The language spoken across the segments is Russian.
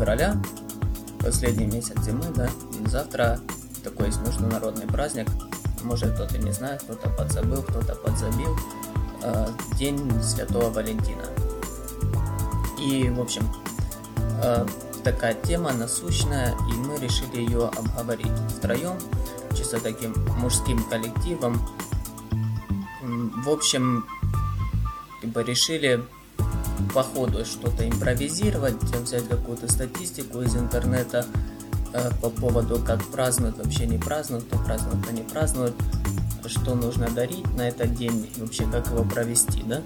февраля, последний месяц зимы, да, завтра такой есть международный праздник, может кто-то не знает, кто-то подзабыл, кто-то подзабил, э, День Святого Валентина. И, в общем, э, такая тема насущная, и мы решили ее обговорить втроем, чисто таким мужским коллективом. В общем, либо решили по ходу что-то импровизировать, взять какую-то статистику из интернета э, по поводу, как празднуют, вообще не празднуют, кто празднует, кто не празднует, что нужно дарить на этот день, вообще как его провести, да?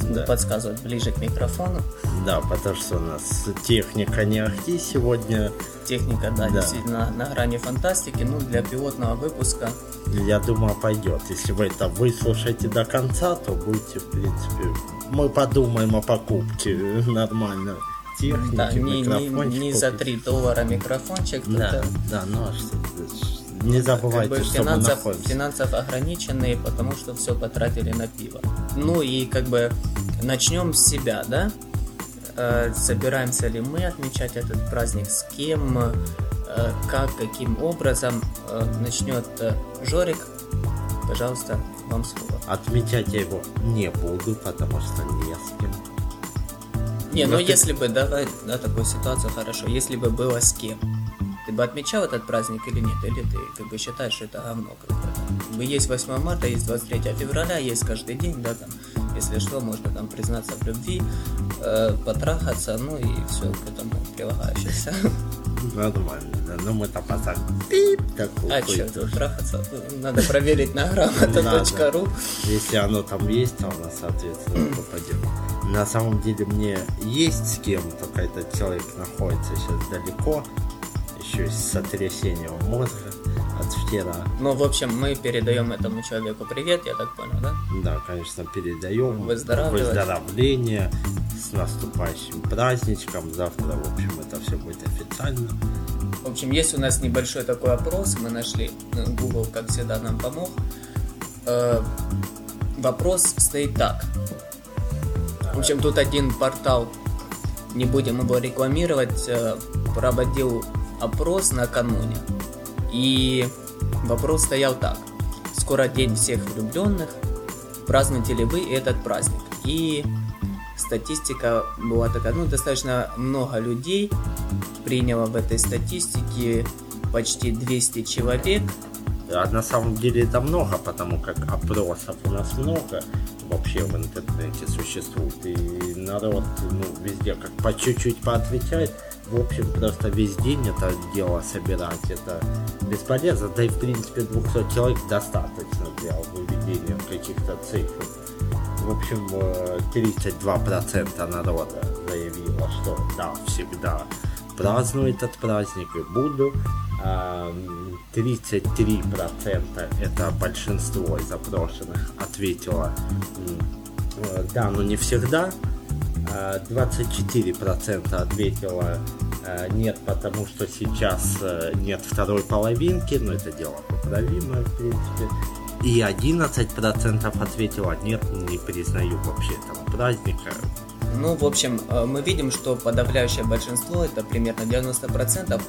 Да. Подсказывать ближе к микрофону. Да, потому что у нас техника не ахти сегодня. Техника, да, да. действительно на грани фантастики. Ну, для пилотного выпуска. Я думаю, пойдет. Если вы это выслушаете до конца, то будете, в принципе, мы подумаем о покупке нормально техники, да, не, не, не за 3 доллара микрофончик. Да, это... да, ну а что не забывайте, как бы что финансов, мы находимся. финансов ограниченные, потому что все потратили на пиво. Ну и как бы начнем с себя, да? Э, собираемся ли мы отмечать этот праздник, с кем, э, как, каким образом. Э, начнет Жорик. Пожалуйста, вам слово. Отмечать я его не буду, потому что не с кем. Не, ну если бы, давай, да, такую ситуацию хорошо, если бы было с кем, ты бы отмечал этот праздник или нет? Или ты как бы считаешь, что это говно какое-то? Есть 8 марта, есть 23 февраля, есть каждый день, да, там, если что, можно там признаться в любви, э, потрахаться, ну и все к этому прилагающееся. Нормально, да. Ну мы там потом пип такой. А что, трахаться? Надо проверить на грамота.ру. Если оно там есть, то оно, соответственно, попадет. На самом деле мне есть с кем, только этот человек находится сейчас далеко, еще с сотрясением мозга от вчера. Ну, в общем, мы передаем этому человеку привет, я так понял, да? Да, конечно, передаем выздоровление с наступающим праздничком. Завтра, в общем, это все будет официально. В общем, есть у нас небольшой такой опрос, мы нашли, ну, Google, как всегда, нам помог. Э, вопрос стоит так. В общем, тут один портал, не будем его рекламировать, э, проводил опрос накануне. И вопрос стоял так. Скоро день всех влюбленных. Празднуете ли вы этот праздник? И статистика была такая, ну, достаточно много людей приняло в этой статистике, почти 200 человек. А на самом деле это много, потому как опросов у нас много вообще в интернете существует. И народ ну, везде как по чуть-чуть поотвечает в общем, просто весь день это дело собирать, это бесполезно. Да и, в принципе, 200 человек достаточно для выведения каких-то цифр. В общем, 32% э, народа заявило, что да, всегда праздную этот праздник и буду. 33% а, это большинство из опрошенных ответило э, да, но не всегда. 24% ответило э, нет, потому что сейчас э, нет второй половинки, но это дело поправимое, в принципе. И 11% ответило нет, не признаю вообще этого праздника. Ну, в общем, э, мы видим, что подавляющее большинство, это примерно 90%,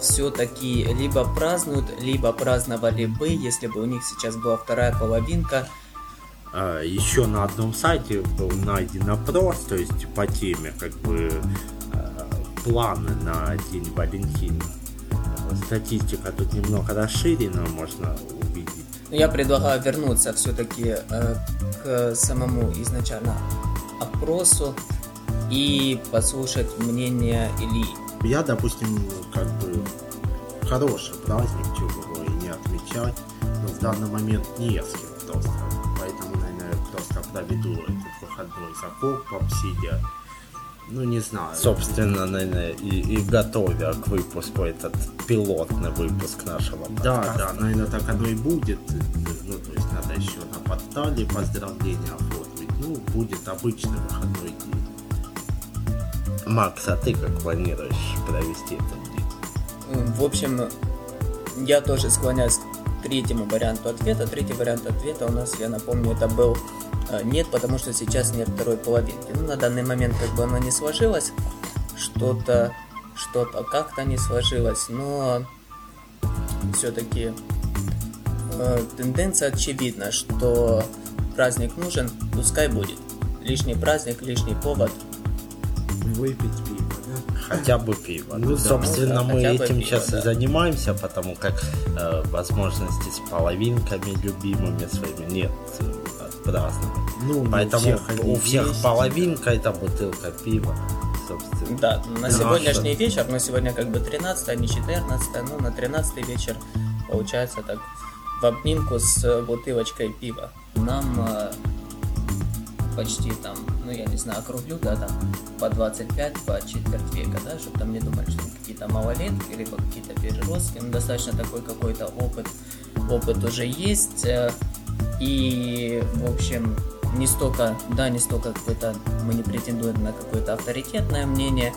все-таки либо празднуют, либо праздновали бы, если бы у них сейчас была вторая половинка – еще на одном сайте был найден опрос, то есть по теме как бы а, планы на День Валентина. Статистика тут немного расширена, можно увидеть. Я предлагаю вернуться все-таки э, к самому изначально опросу и послушать мнение Ильи. Я, допустим, как бы хороший праздник, чего его и не отмечать, но в данный момент не с кем проведу этот выходной за копом, сидя ну, не знаю. Собственно, наверное, и, и готовя к выпуску этот пилотный выпуск нашего подкаста. Да, да, наверное, так оно и будет. Ну, то есть надо еще на портале поздравления оформить. Ну, будет обычный выходной день. Макс, а ты как планируешь провести этот день? В общем, я тоже склоняюсь к третьему варианту ответа. Третий вариант ответа у нас, я напомню, это был нет, потому что сейчас нет второй половинки. Ну, на данный момент как бы оно не сложилось. Что-то что-то как-то не сложилось, но все-таки э, тенденция очевидна, что праздник нужен, пускай будет. Лишний праздник, лишний повод. Выпить пиво, да? Хотя бы пиво. Ну да, собственно, да, мы этим пиво, сейчас да. и занимаемся, потому как э, возможности с половинками любимыми своими нет э, праздновать. Ну, Поэтому у всех, у всех есть. половинка это бутылка пива, собственно. Да, на сегодняшний вечер, ну сегодня как бы 13, а не 14, ну на 13 вечер получается так в обнимку с э, бутылочкой пива. Нам э, почти там, ну я не знаю, округлю, да, там по 25, по четверть века, да, чтобы там не думали, что какие-то малолетки, либо какие-то переростки, ну достаточно такой какой-то опыт, опыт уже есть, э, и, в общем, не столько, да, не столько какой-то, мы не претендуем на какое-то авторитетное мнение,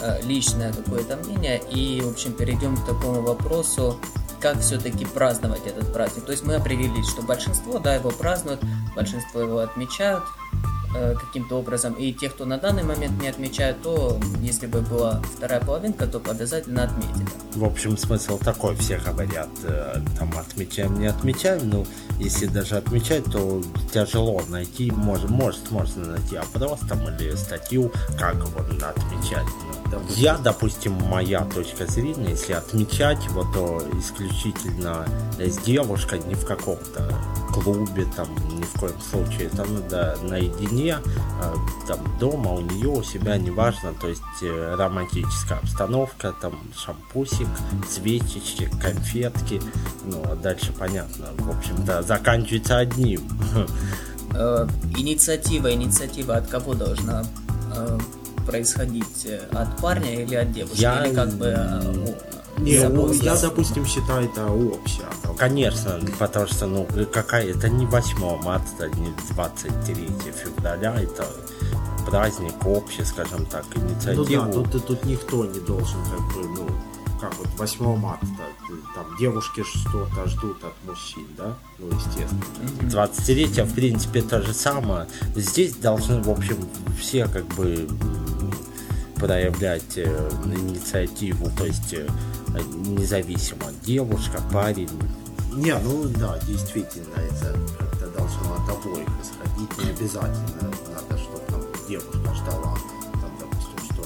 э, личное какое-то мнение, и, в общем, перейдем к такому вопросу, как все-таки праздновать этот праздник. То есть мы определились, что большинство, да, его празднуют, большинство его отмечают каким-то образом, и те, кто на данный момент не отмечают, то, если бы была вторая половинка, то обязательно отметит. В общем, смысл такой, все говорят, э, там отмечаем, не отмечаем, ну, если даже отмечать, то тяжело найти, может, может можно найти опрос там или статью, как надо отмечать. Допустим. Я, допустим, моя точка зрения, если отмечать его, то исключительно с девушкой, не в каком-то клубе, там, ни в коем случае, это надо наедине, э, там, дома, у нее, у себя, неважно, то есть э, романтическая обстановка, там, шампусик, свечечки, конфетки, ну, а дальше понятно, в общем-то, заканчивается одним. Э, инициатива, инициатива от кого должна э, происходить? От парня или от девушки? Я- Или как бы... э, у- Не, ну, я, допустим, считаю это общее. Там, Конечно, потому что, ну, какая, это не 8 марта, не 23 февраля, это праздник общий, скажем так, Ну инициативу. да, тут, тут никто не должен, как бы, ну, как вот 8 марта, там девушки что-то ждут от мужчин, да? Ну, естественно. 20-летие, в принципе, то же самое. Здесь должны, в общем, все как бы проявлять э, инициативу, то есть э, независимо, девушка, парень. Не, ну да, действительно, это как-то должно от обоих исходить. Не обязательно надо, чтобы там девушка ждала, там, допустим, что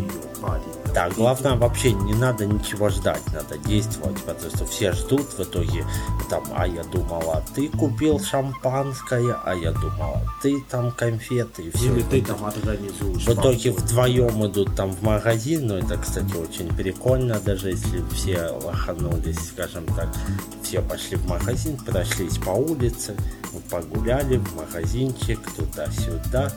ее парень. Да, главное вообще не надо ничего ждать, надо действовать, потому что все ждут в итоге там, а я думала, ты купил шампанское, а я думала, ты там конфеты и все. Или ты там организуешь. В итоге вдвоем идут там в магазин, но это, кстати, очень прикольно, даже если все лоханулись, скажем так, все пошли в магазин, прошлись по улице, погуляли в магазинчик туда-сюда.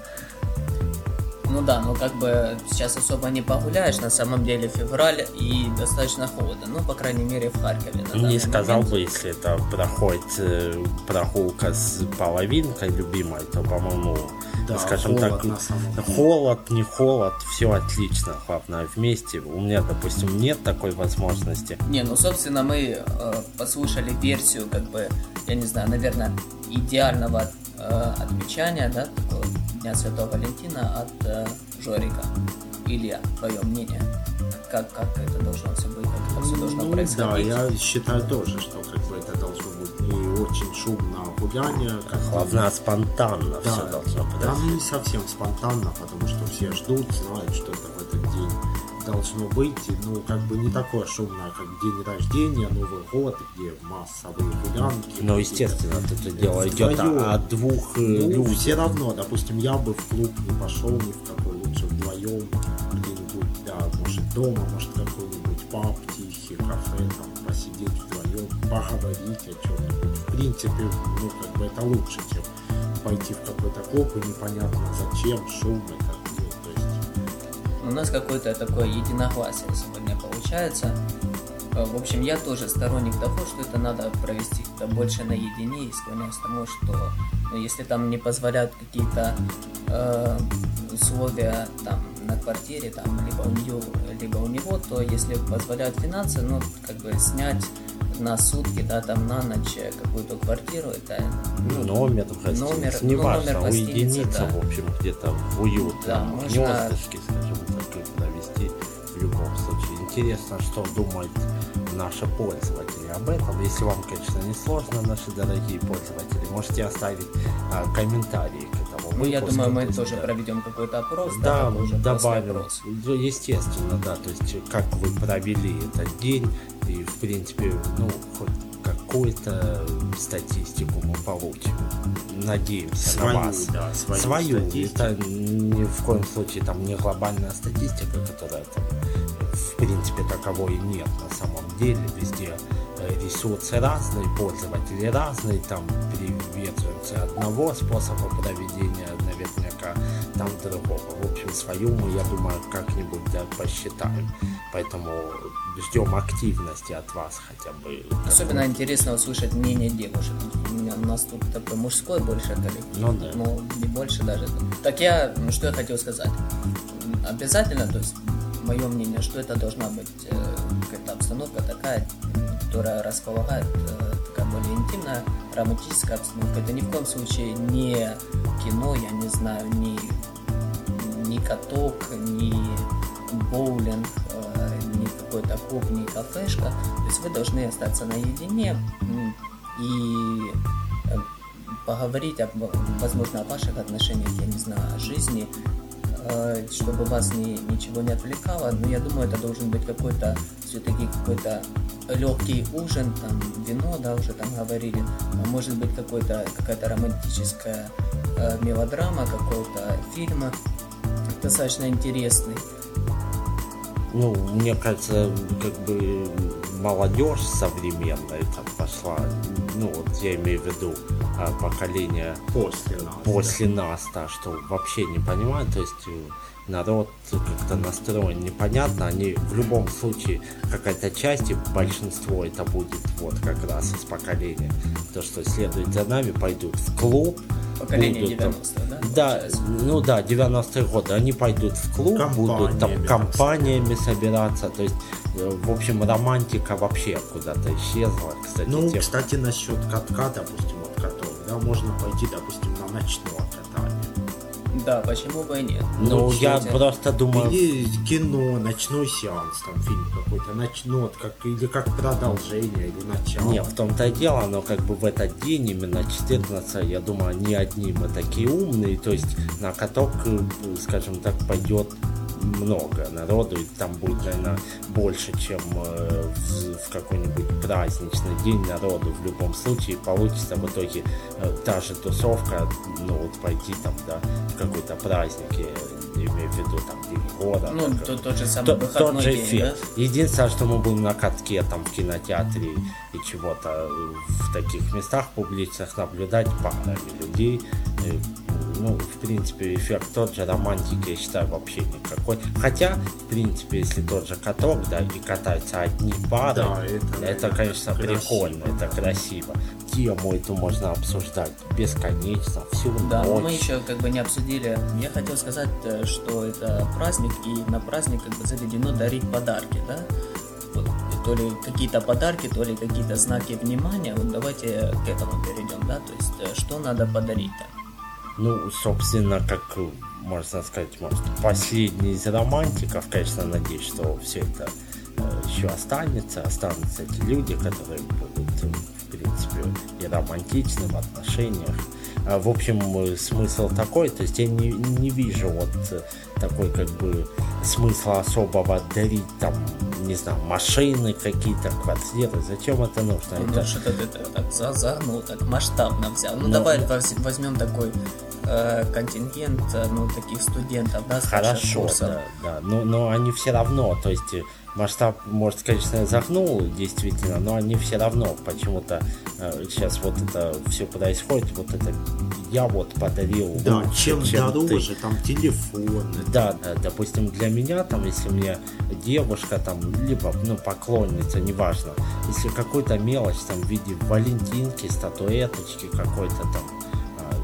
Ну да, ну как бы сейчас особо не погуляешь, на самом деле февраль и достаточно холодно, ну по крайней мере в Харькове. Не сказал момент. бы, если это проходит э, прогулка с половинкой любимой, то, по-моему, Да, скажем холод так, на самом деле. холод, не холод, все отлично, главное вместе. У меня, допустим, нет такой возможности. Не, ну собственно мы э, послушали версию, как бы, я не знаю, наверное, идеального э, отмечания, да, такого Дня Святого Валентина от э, Жорика. Илья, твое мнение? Как, как это должно все быть, как это все должно Ну, происходить? Да, я считаю тоже, что как бы это должно быть не очень шумно гуляние. как Главное, спонтанно Да, все должно да, подойти. ну не совсем спонтанно, потому что все ждут, знают, что это в этот день должно быть. Ну, как бы не такое шумное, как день рождения, Новый год, где массовые гулянки. Ну, естественно, это дело Это идет вдвоем. о, о двух э, Ну, людях. все равно, допустим, я бы в клуб не пошел ни в какой, лучше вдвоем где-нибудь, да, может дома, может какой-нибудь паб тихий, кафе, там, посидеть вдвоем, поговорить о чем-нибудь. В принципе, ну, как бы это лучше, чем пойти в какой-то клуб и непонятно зачем, шум, это, У нас какое-то такое единогласие сегодня получается. Э, В общем, я тоже сторонник того, что это надо провести как-то больше наедине и склоняюсь к тому, что ну, если там не позволяют какие-то э, условия там на квартире, там либо у нее, либо у него, то если позволяют финансы, ну как бы снять на сутки, да, там на ночь какую-то квартиру, это ну, Номер в гостинице, номер- ну, неважно, номер уединиться, да. в общем, где-то в уютном Да, можно- гнездышке, интересно, что думают наши пользователи об этом. Если вам, конечно, не сложно, наши дорогие пользователи, можете оставить а, комментарии к этому Ну, я думаю, мы То тоже да. проведем какой-то опрос. Да, такой уже добавим. Ну, Естественно, да. То есть, как вы провели этот день, и, в принципе, ну, хоть какую-то статистику мы получим. Надеемся Свою, на вас. да, свою Свою. статистику. Это ни в коем случае там не глобальная статистика, которая там, в принципе, таковой нет на самом деле. Везде э, ресурсы разные, пользователи разные, там приверженцы одного способа проведения наверняка, там другого. В общем, свою мы, я думаю, как-нибудь да, посчитаем. Поэтому ждем активности от вас хотя бы. Особенно интересно услышать мнение девушек. У, меня, у нас тут такой мужской больше коллектив. Ну да. Ну, не больше даже. Так я, ну, что я хотел сказать. Обязательно, то есть, мое мнение, что это должна быть э, какая-то обстановка такая, которая располагает, э, такая более интимная, романтическая обстановка. Это ни в коем случае не кино, я не знаю, не, ни каток, ни боулинг, э, ни какой-то клуб, ни кафешка. То есть вы должны остаться наедине и э, поговорить, об, возможно, о ваших отношениях, я не знаю, о жизни, чтобы вас ни, ничего не отвлекало. Но я думаю, это должен быть какой-то все-таки какой-то легкий ужин, там вино, да, уже там говорили, а может быть какой-то какая-то романтическая э, мелодрама, какой-то фильм достаточно интересный. Ну, мне кажется, как бы молодежь современная там пошла, ну вот я имею в виду а, поколение После нас. после нас, да, что вообще не понимают, то есть э, народ как-то настроен непонятно, они в любом случае какая-то часть, и большинство это будет вот как раз из поколения, то, что следует за нами, пойдут в клуб, Поколение будут там- 90-х, да? да, ну да, 90-е годы. Они пойдут в клуб, будут там Компаниями собираться. То есть, в общем, романтика вообще куда-то исчезла. Кстати, Ну, те- кстати, насчет катка, допустим, вот каток, да, можно пойти, допустим, на ночное катание. Да, почему бы и нет? ну, ну, я просто думаю, Или кино, ночной сеанс, там фильм какой-то, ночной, вот как, или как продолжение, или начало. не, в том-то и дело, но как бы в этот день, именно 14 я думаю, не одни мы такие умные, то есть на каток, э, скажем так, пойдет много народу, и там будет, наверное, больше, чем э, в, в какой-нибудь праздничный день народу в любом случае. Получится в итоге э, та же тусовка, ну вот пойти там, да, в какой-то праздник, я имею в виду там День года. Ну, как- то- тот же самый то- выходной тот же день, эффект. Единственное, что мы будем на катке там в кинотеатре и чего-то в таких местах публичных наблюдать парами людей. Ну, в принципе, эффект тот же, романтики, я считаю, вообще никакой. Хотя, в принципе, если тот же каток, да, и катаются одни пары, Да, это, это, конечно, красиво, прикольно, да. это красиво. Тему эту можно обсуждать бесконечно, всю Да, но ночь. мы еще как бы не обсудили. Я хотел сказать, э, что это праздник, и на праздник как бы заведено дарить подарки, да? То ли какие-то подарки, то ли какие-то знаки внимания. Вот давайте к этому перейдем, да? То есть, э, что надо подарить-то? Ну, собственно, как можно сказать, может, последний из романтиков, конечно, надеюсь, что все это э, еще останется, останутся эти люди, которые будут, э, в принципе, и романтичны в отношениях. А, В общем, э, смысл такой, то есть я не, не вижу вот такой как бы смысла особого дарить там, не знаю, машины какие-то, квартиры. Зачем это нужно? Ну, Это- что-то ты так, за- загнул, так масштабно взял. Ну, Ну, давай ну. воз- возьмем такой э, контингент, э, ну, таких студентов, да, Хорошо, курсов. да, да. Но, но они все равно, то есть э, масштаб, может, конечно, загнул, действительно, но они все равно почему-то э, сейчас вот это все происходит, вот это я вот подарил Да, лучше, чем, чем ты. дороже, там телефоны. Да, да, допустим, для меня, там, если мне девушка, там, либо, ну, поклонница, неважно, если какой-то мелочь, там, в виде валентинки, статуэточки какой-то там,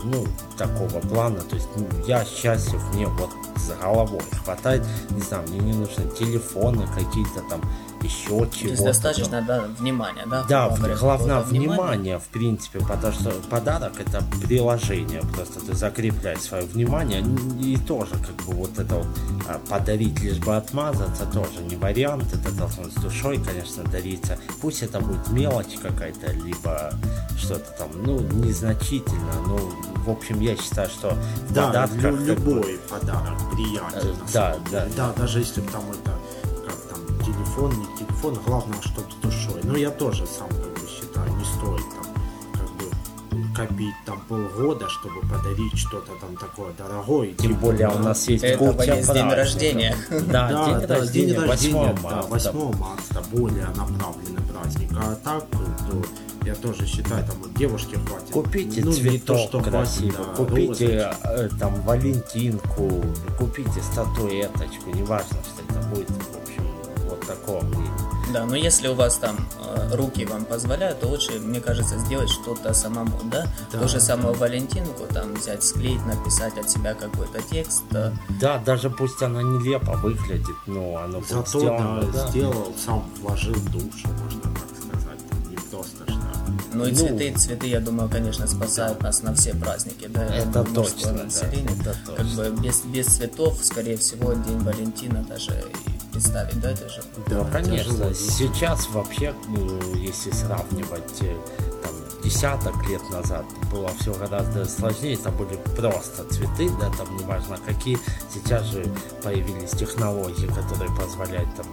ну, такого плана, то есть ну, я счастлив, мне вот с головой хватает, не знаю, мне не нужны телефоны какие-то там, еще То чего-то. есть достаточно, да, внимания, да? Да, говоря, главное какого-то внимание, в принципе, потому что подарок это приложение, просто ты закрепляешь свое внимание, и тоже как бы вот это вот а, подарить лишь бы отмазаться тоже не вариант, это должно с душой, конечно, дариться. Пусть это будет мелочь какая-то, либо что-то там, ну, незначительно, ну, в общем, я считаю, что в Да, подарках лю- как бы- любой подарок приятен. Э, да, да. деле. Да, даже если там это как там телефон, не телефон, главное, чтобы с душой. Но я тоже сам как бы считаю, не стоит там как бы копить там полгода, чтобы подарить что-то там такое дорогое. Тем Типа, более у да, нас есть Этого куча есть день рождения. Да, Да, день да, рождения, день 8 рождения, да, марта. 8 марта более направленный праздник. А так, то я тоже считаю, там вот девушке хватит. Купите ну, цветок то, что красивый, хватит, да, купите розочки. э, там валентинку, купите статуэточку, неважно, что это будет, в общем, вот такого. Да, но если у вас там э, руки вам позволяют, то лучше, мне кажется, сделать что-то самому, да? Да. Ту же самую Валентинку, там взять, склеить, написать от себя какой-то текст. э, Да, даже пусть она нелепо выглядит, но оно будет Зато сделано, да, да. сделал, сам вложил душу, можно так сказать. Там не просто что. Ну и Ну. цветы, цветы, я думаю, конечно, спасают нас на все праздники, да? Это точно, да, это Как точно. бы без, без цветов, скорее всего, День Валентина даже и представить, да, это же Ну, Да, конечно, сейчас вообще, ну, если сравнивать э, там, десяток лет назад, было все гораздо сложнее, там были просто цветы, да, там неважно какие. Сейчас же появились технологии, которые позволяют там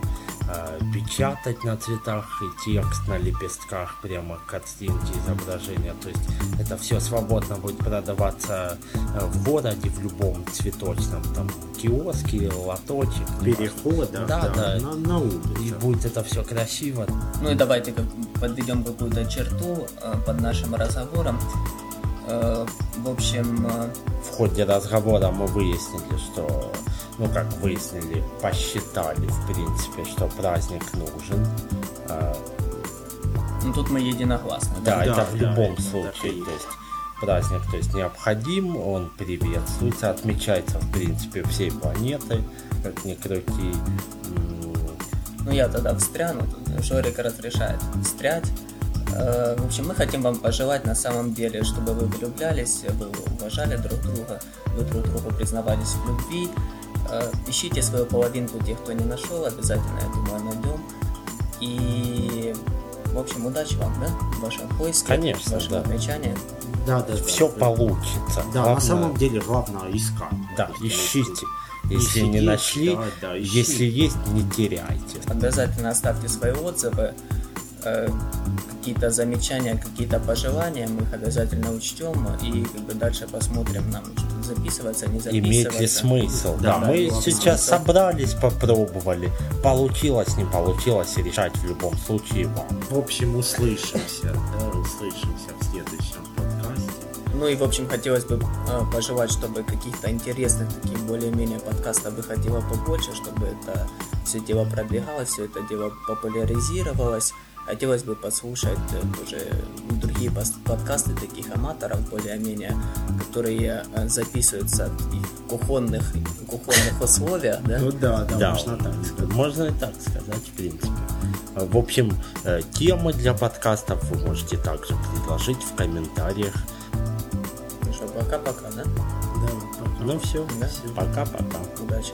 печатать на цветах и текст на лепестках, прямо картинки, изображения. То есть это все свободно будет продаваться э, в городе, в любом цветочном там киоске, лоточек. Перехода Да, да. На, на И улице. будет это все красиво. Ну и давайте как подведем какую-то черту э, под нашим разговором. Э, в общем, э, В ходе разговора мы выяснили, что, ну как выяснили, посчитали, в принципе, что праздник нужен. А, ну тут мы единогласны, да, да? Да, это в да, любом именно так и случае. То есть праздник то есть, необходим, он приветствуется, отмечается, в принципе, всей планетой, как ни крути. Ну я тогда встряну, тут Жорик разрешает встрять. Э, В общем, мы хотим вам пожелать на самом деле, чтобы вы влюблялись, вы уважали друг друга, вы друг другу признавались в любви. Э, Ищите свою половинку, тех, кто не нашел, обязательно, я думаю, найдем. И, в общем, удачи вам, да, в вашем поиске, Конечно, в вашем да. отмечании. Да, да, да. Все получится. Да, Главное- на самом деле главное искать. Да, ищите. Не Если не сидеть, нашли, да, да, ищите. если есть, не теряйте. Обязательно оставьте свои отзывы, э, какие-то замечания, какие-то пожелания, мы их обязательно учтем и как бы дальше посмотрим, нам что записываться, не записываться. Имеет ли смысл? Да, Да, мы сейчас смысл. собрались, попробовали. Получилось, не получилось, решать в любом случае вам. В общем, услышимся, да, услышимся в следующем подкасте. Ну и, в общем, хотелось бы э, пожелать, чтобы каких-то интересных, таких более-менее подкастов выходило побольше, чтобы это все дело продвигалось, все это дело популяризировалось. Хотелось бы послушать э, тоже другие подкасты таких аматоров, более-менее, которые э, записываются в кухонных, кухонных условиях, да? Ну да, да, Да, можно так сказать. можно и так сказать, в принципе. В общем, э, темы для подкастов вы можете также предложить в комментариях. Ну что, пока-пока, да? Да, пока. Ну все, Да. пока-пока. Удачи.